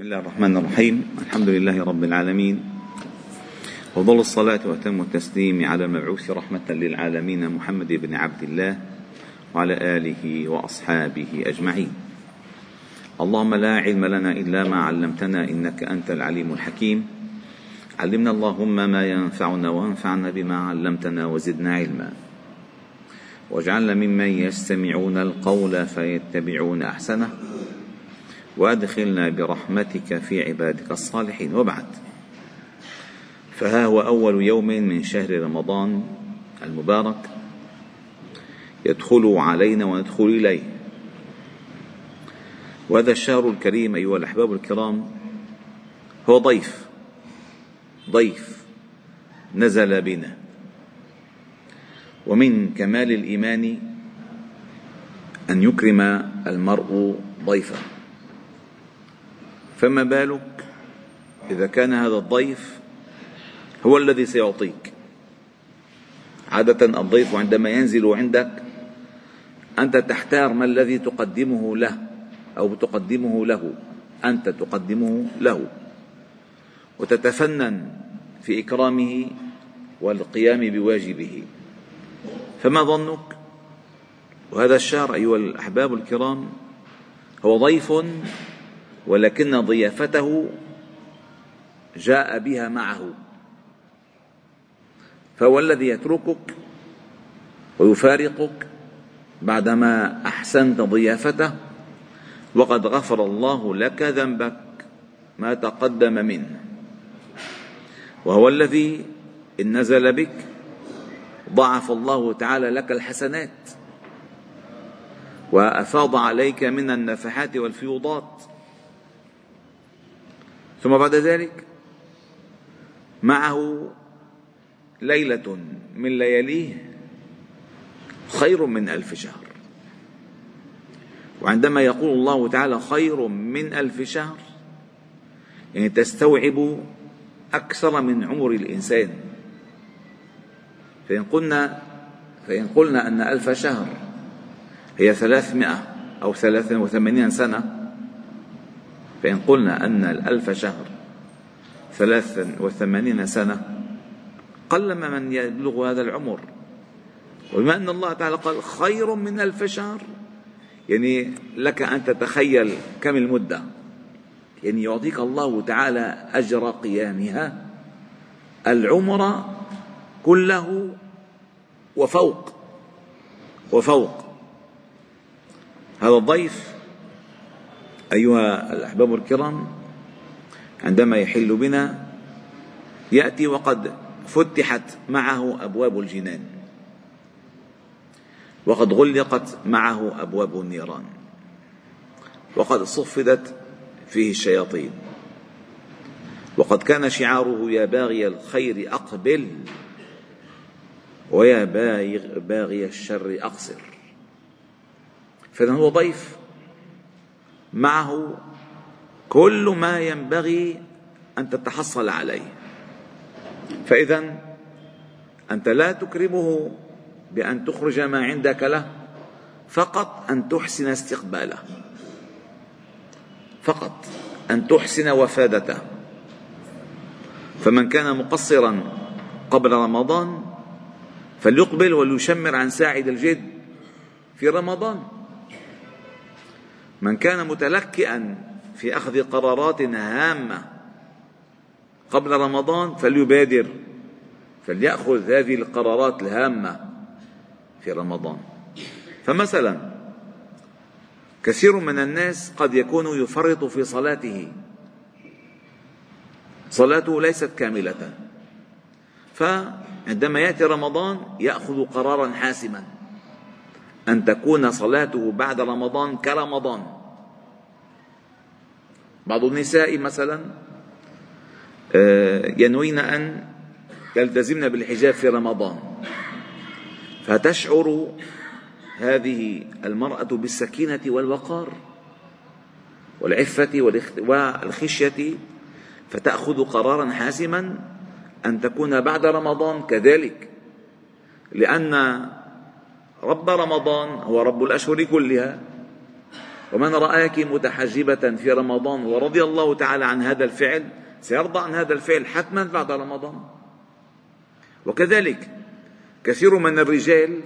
بسم الله الرحمن الرحيم الحمد لله رب العالمين وظل الصلاة وأتم التسليم على المبعوث رحمة للعالمين محمد بن عبد الله وعلى آله وأصحابه أجمعين اللهم لا علم لنا إلا ما علمتنا إنك أنت العليم الحكيم علمنا اللهم ما ينفعنا وانفعنا بما علمتنا وزدنا علما واجعلنا ممن يستمعون القول فيتبعون أحسنه وادخلنا برحمتك في عبادك الصالحين. وبعد. فها هو أول يوم من شهر رمضان المبارك يدخل علينا وندخل إليه. وهذا الشهر الكريم أيها الأحباب الكرام هو ضيف. ضيف نزل بنا. ومن كمال الإيمان أن يكرم المرء ضيفه. فما بالك إذا كان هذا الضيف هو الذي سيعطيك؟ عادة الضيف عندما ينزل عندك أنت تحتار ما الذي تقدمه له أو تقدمه له أنت تقدمه له. وتتفنن في إكرامه والقيام بواجبه. فما ظنك؟ وهذا الشهر أيها الأحباب الكرام هو ضيف ولكن ضيافته جاء بها معه. فهو الذي يتركك ويفارقك بعدما أحسنت ضيافته وقد غفر الله لك ذنبك ما تقدم منه. وهو الذي إن نزل بك ضعف الله تعالى لك الحسنات وأفاض عليك من النفحات والفيوضات. ثم بعد ذلك معه ليلة من لياليه خير من ألف شهر. وعندما يقول الله تعالى خير من ألف شهر يعني تستوعب أكثر من عمر الإنسان. فإن قلنا فإن قلنا أن ألف شهر هي ثلاثمائة أو ثلاثة وثمانين سنة فإن قلنا أن الألف شهر ثلاثا وثمانين سنة قلما من يبلغ هذا العمر. وبما أن الله تعالى قال خير من ألف شهر يعني لك أن تتخيل كم المدة. يعني يعطيك الله تعالى أجر قيامها العمر كله وفوق وفوق. هذا الضيف أيها الأحباب الكرام عندما يحل بنا يأتي وقد فتحت معه أبواب الجنان. وقد غلقت معه أبواب النيران. وقد صفدت فيه الشياطين. وقد كان شعاره يا باغي الخير أقبل ويا باغي الشر أقصر. فإذا هو ضيف معه كل ما ينبغي أن تتحصل عليه. فاذا أنت لا تكرمه بأن تخرج ما عندك له فقط أن تحسن استقباله. فقط أن تحسن وفادته. فمن كان مقصرا قبل رمضان فليقبل وليشمر عن ساعد الجد في رمضان. من كان متلكئا في أخذ قرارات هامة قبل رمضان فليبادر فليأخذ هذه القرارات الهامة في رمضان. فمثلا كثير من الناس قد يكون يفرط في صلاته. صلاته ليست كاملة. فعندما يأتي رمضان يأخذ قرارا حاسما. أن تكون صلاته بعد رمضان كرمضان. بعض النساء مثلا آه، ينوين أن يلتزمن بالحجاب في رمضان. فتشعر هذه المرأة بالسكينة والوقار والعفة والخشية فتأخذ قرارا حاسما أن تكون بعد رمضان كذلك. لأن رب رمضان هو رب الأشهر كلها. ومن رآك متحجبة في رمضان ورضي الله تعالى عن هذا الفعل سيرضى عن هذا الفعل حتما بعد رمضان. وكذلك كثير من الرجال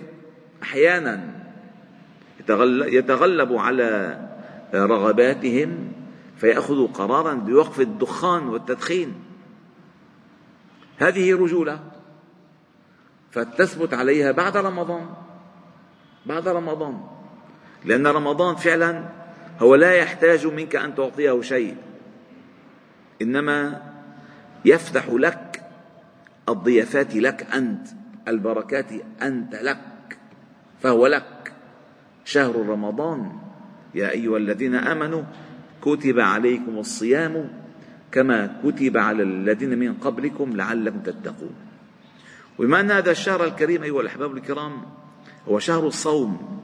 أحيانا يتغلب على رغباتهم فيأخذوا قرارا بوقف الدخان والتدخين. هذه رجولة فتثبت عليها بعد رمضان بعد رمضان. لأن رمضان فعلا هو لا يحتاج منك أن تعطيه شيء. إنما يفتح لك الضيافات لك أنت البركات أنت لك فهو لك. شهر رمضان يا أيها الذين آمنوا كتب عليكم الصيام كما كتب على الذين من قبلكم لعلكم تتقون. وبما أن هذا الشهر الكريم أيها الأحباب الكرام هو شهر الصوم.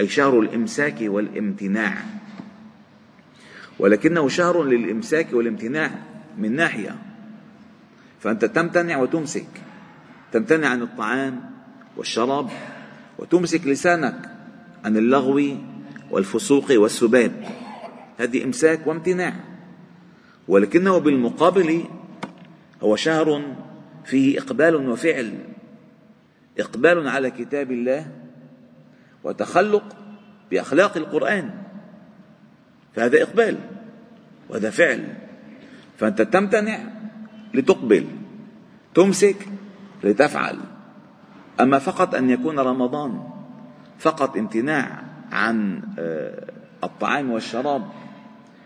أي شهر الإمساك والامتناع. ولكنه شهر للإمساك والامتناع من ناحية. فأنت تمتنع وتمسك. تمتنع عن الطعام والشراب وتمسك لسانك عن اللغو والفسوق والسباب. هذه إمساك وامتناع. ولكنه بالمقابل هو شهر فيه إقبال وفعل. إقبال على كتاب الله وتخلق بأخلاق القرآن فهذا إقبال وهذا فعل. فأنت تمتنع لتقبل تمسك لتفعل. أما فقط أن يكون رمضان فقط امتناع عن آه، الطعام والشراب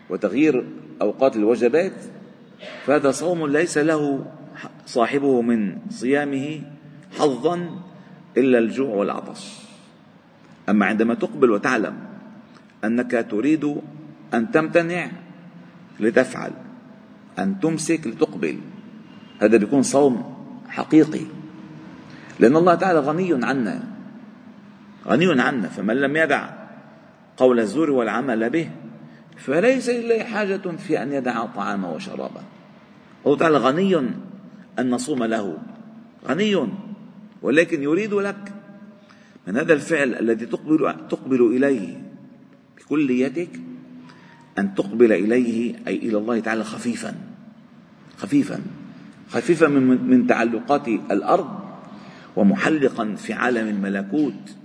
وتغيير أوقات الوجبات فهذا صوم ليس له صاحبه من صيامه حظا إلا الجوع والعطش. أما عندما تقبل وتعلم أنك تريد أن تمتنع لتفعل أن تمسك لتقبل هذا بيكون صوم حقيقي. لأن الله تعالى غني عنا غني عنا فمن لم يدع قول الزور والعمل به فليس لله حاجة في أن يدع طعامه وشرابه الله تعالى غني أن نصوم له غني ولكن يريد لك من هذا الفعل الذي تقبل تقبل إليه بكليتك أن تقبل إليه أي إلى الله تعالى خفيفا خفيفا خفيفا من من تعلقات الأرض ومحلقا في عالم الملكوت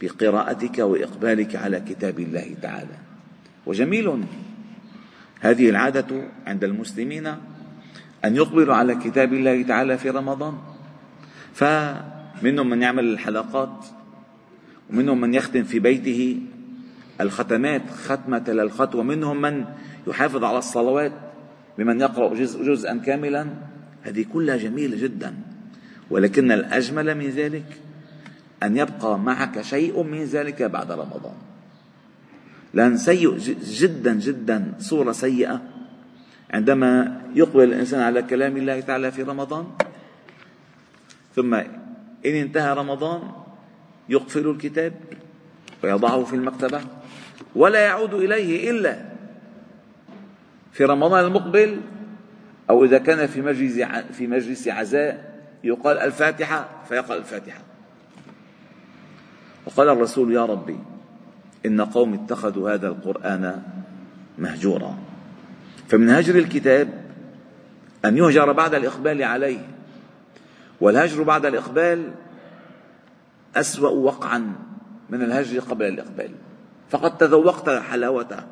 بقراءتك وإقبالك على كتاب الله تعالى. وجميل هذه العادة عند المسلمين أن يقبلوا على كتاب الله تعالى في رمضان. فمنهم من يعمل الحلقات ومنهم من يختم في بيته الختمات ختمة للخط ومنهم من يحافظ على الصلوات بمن يقرأ جزء جزءا كاملا. هذه كلها جميلة جدا. ولكن الأجمل من ذلك أن يبقى معك شيء من ذلك بعد رمضان. لأن سيء جدا جدا صورة سيئة عندما يقبل الإنسان على كلام الله تعالى في رمضان. ثم إن انتهى رمضان يقفل الكتاب ويضعه في المكتبة ولا يعود إليه إلا في رمضان المقبل أو إذا كان في مجلس في مجلس عزاء يقال الفاتحة فيقرأ الفاتحة. وقال الرسول يا ربي إن قوم اتخذوا هذا القرآن مهجورا. فمن هجر الكتاب أن يهجر بعد الإقبال عليه والهجر بعد الإقبال أسوأ وقعا من الهجر قبل الإقبال. فقد تذوقت حلاوته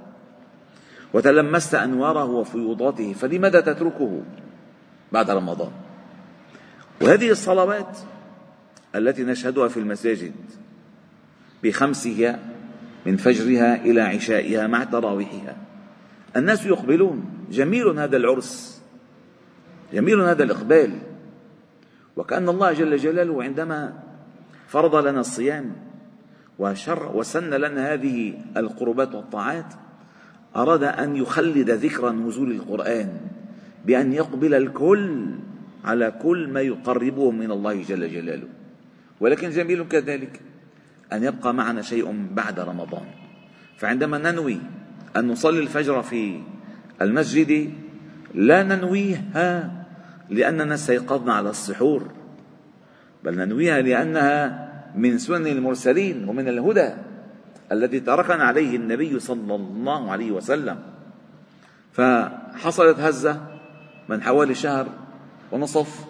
وتلمست أنواره وفيوضاته فلماذا تتركه بعد رمضان؟ وهذه الصلوات التي نشهدها في المساجد بخمسها من فجرها إلى عشائها مع تراويحها. الناس يقبلون جميل هذا العرس جميل هذا الإقبال. وكأن الله جل جلاله عندما فرض لنا الصيام وشر وسن لنا هذه القربات والطاعات أراد أن يخلد ذكر نزول القرآن بأن يقبل الكل على كل ما يقربه من الله جل جلاله. ولكن جميل كذلك أن يبقى معنا شيء بعد رمضان. فعندما ننوي أن نصلي الفجر في المسجد لا ننويها لأننا استيقظنا على السحور. بل ننويها لأنها من سنن المرسلين ومن الهدى الذي تركنا عليه النبي صلى الله عليه وسلم. فحصلت هزة من حوالي شهر ونصف.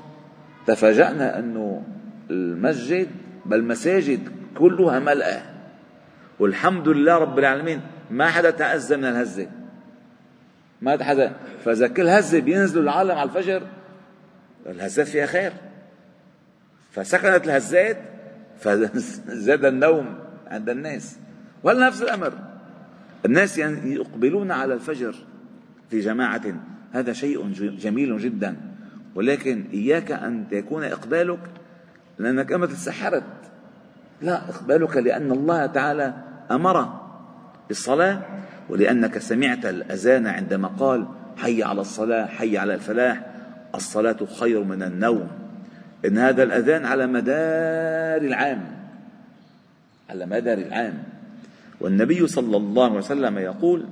تفاجأنا أنه المسجد بل المساجد كلها ملأة. والحمد لله رب العالمين ما حدا تأذى من الهزة. ما حدا فإذا كل هزة بينزلوا العالم على الفجر الهزات فيها خير. فسكنت الهزات فزاد النوم عند الناس. وهل نفس الأمر؟ الناس يقبلون على الفجر في جماعة. هذا شيء جميل جدا. ولكن إياك أن يكون إقبالك لأنك أما تسحرت لا إقبالك لأن الله تعالى أمر بالصلاة ولأنك سمعت الأذان عندما قال حي على الصلاة حي على الفلاح. الصلاة خير من النوم. إن هذا الأذان على مدار العام على مدار العام. والنبي صلى الله عليه وسلم يقول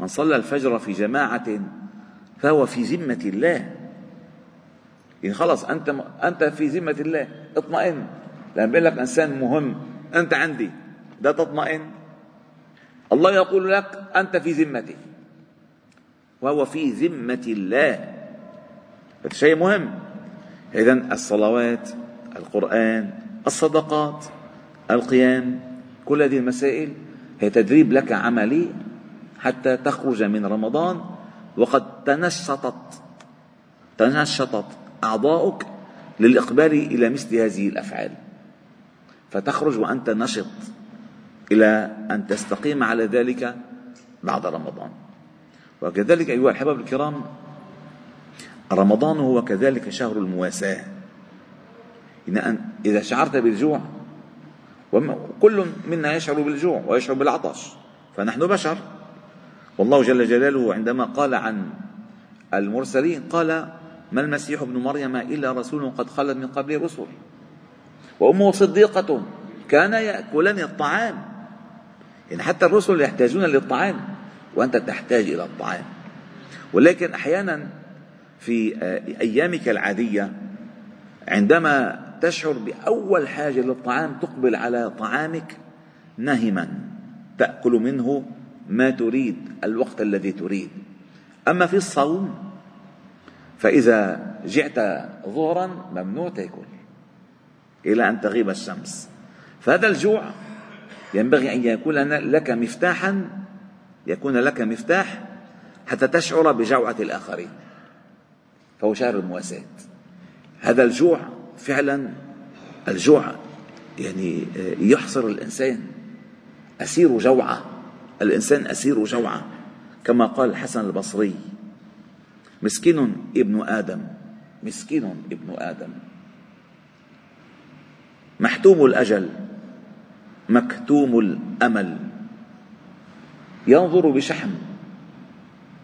من صلى الفجر في جماعة فهو في ذمة الله. يعني خلص أنت أنت في ذمة الله اطمئن. لما بيقول لك إنسان مهم أنت عندي لا تطمئن. الله يقول لك أنت في ذمتي. وهو في ذمة الله. شيء مهم. إذا الصلوات القرآن الصدقات القيام كل هذه المسائل هي تدريب لك عملي حتى تخرج من رمضان وقد تنشطت تنشطت أعضاؤك للإقبال إلى مثل هذه الأفعال. فتخرج وأنت نشط إلى أن تستقيم على ذلك بعد رمضان. وكذلك أيها الأحباب الكرام رمضان هو كذلك شهر المواساة. إن إذا شعرت بالجوع وكل منا يشعر بالجوع ويشعر بالعطش فنحن بشر. والله جل جلاله عندما قال عن المرسلين قال ما المسيح ابن مريم إلا رسول قد خلت من قبله الرسل وأمه صديقة كان يأكلان الطعام. يعني حتى الرسل يحتاجون للطعام وأنت تحتاج إلى الطعام. ولكن أحيانا في أيامك العادية عندما تشعر بأول حاجة للطعام تقبل على طعامك نهما تأكل منه ما تريد الوقت الذي تريد. أما في الصوم فإذا جعت ظهرا ممنوع تأكل إلى أن تغيب الشمس. فهذا الجوع ينبغي أن يكون لك مفتاحا يكون لك مفتاح حتى تشعر بجوعة الآخرين. فهو شهر المواساة. هذا الجوع فعلا الجوع يعني يحصر الإنسان أسير جوعة الإنسان أسير جوعة كما قال الحسن البصري مسكين ابن آدم مسكين ابن آدم. محتوم الأجل مكتوم الأمل. ينظر بشحم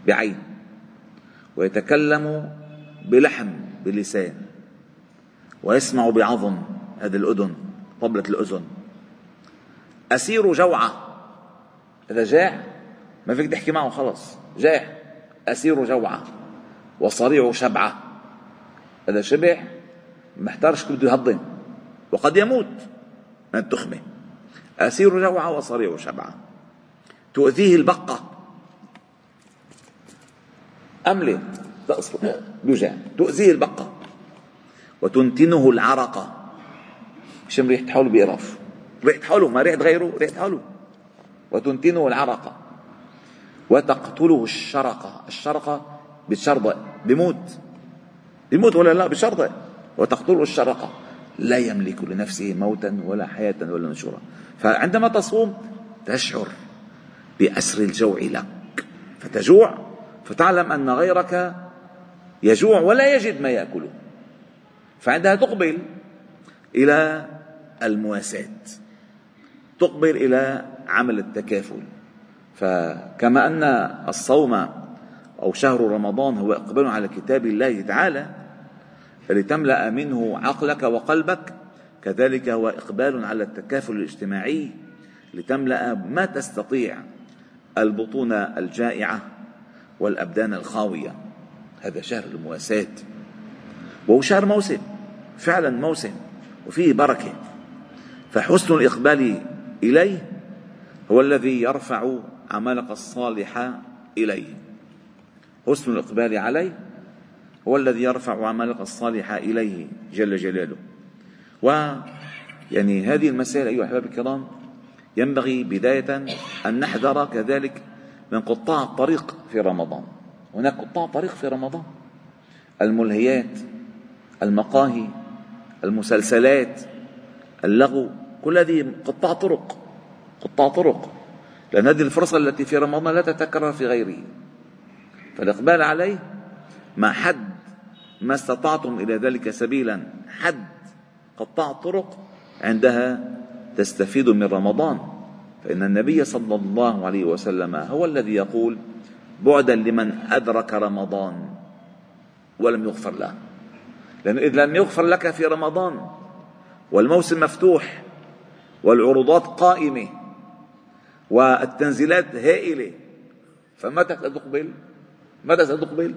بعين. ويتكلم بلحم بلسان ويسمع بعظم هذه الأذن طبلة الأذن. أسير جوعة. إذا جاع ما فيك تحكي معه خلص جاع أسير جوعة. وصريع شبعة. إذا شبع محتارش كيف بده يهضم. وقد يموت من التخمة. أسير جوعة وصريع شبعة. تؤذيه البقة. أملة بوجع تؤذيه البقة. وتنتنه العرقة شم ريحة حوله بيقرف ريحة حوله ما ريحة غيره ريحة حوله وتنتنه العرقة وتقتله الشرقة الشرقة بتشربة بموت. بموت ولا لا؟ بشرطة وتقتله الشرقة لا يملك لنفسه موتا ولا حياة ولا نشورا. فعندما تصوم تشعر بأسر الجوع لك. فتجوع. فتعلم أن غيرك يجوع ولا يجد ما يأكله. فعندها تقبل إلى المواساة. تقبل إلى عمل التكافل. فكما أن الصوم أو شهر رمضان هو إقبال على كتاب الله تعالى لتملأ منه عقلك وقلبك كذلك هو إقبال على التكافل الاجتماعي لتملأ ما تستطيع البطون الجائعة والأبدان الخاوية. هذا شهر المواساة. وهو شهر موسم فعلا موسم وفيه بركة. فحسن الإقبال إليه هو الذي يرفع عملك الصالح إليه. حسن الإقبال عليه هو الذي يرفع عملك الصالح إليه جل جلاله. و يعني هذه المسائل أيها الأحباب الكرام ينبغي بداية أن نحذر كذلك من قطاع الطريق في رمضان. هناك قطاع طريق في رمضان. الملهيات المقاهي المسلسلات اللغو كل هذه قطاع طرق قطاع طرق. لأن هذه الفرصة التي في رمضان لا تتكرر في غيره. فالإقبال عليه مع حد ما استطعتم إلى ذلك سبيلا حد قطاع الطرق عندها تستفيد من رمضان. فإن النبي صلى الله عليه وسلم هو الذي يقول بعدا لمن أدرك رمضان ولم يغفر له لأن إذ لم يغفر لك في رمضان والموسم مفتوح والعروضات قائمة والتنزيلات هائلة فمتى ستقبل؟ متى ستقبل؟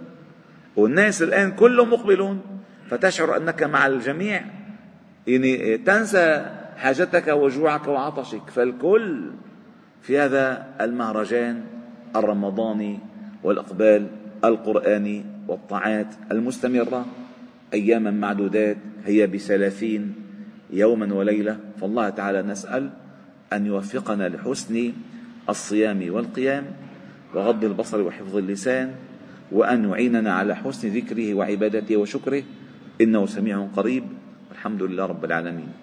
والناس الآن كلهم مقبلون فتشعر أنك مع الجميع يعني تنسى حاجتك وجوعك وعطشك فالكل في هذا المهرجان الرمضاني والإقبال القرآني والطاعات المستمرة أياما معدودات هي بثلاثين يوما وليلة فالله تعالى نسأل أن يوفقنا لحسن الصيام والقيام وغض البصر وحفظ اللسان وأن يعيننا على حسن ذكره وعبادته وشكره. إنه سميع قريب. والحمد لله رب العالمين.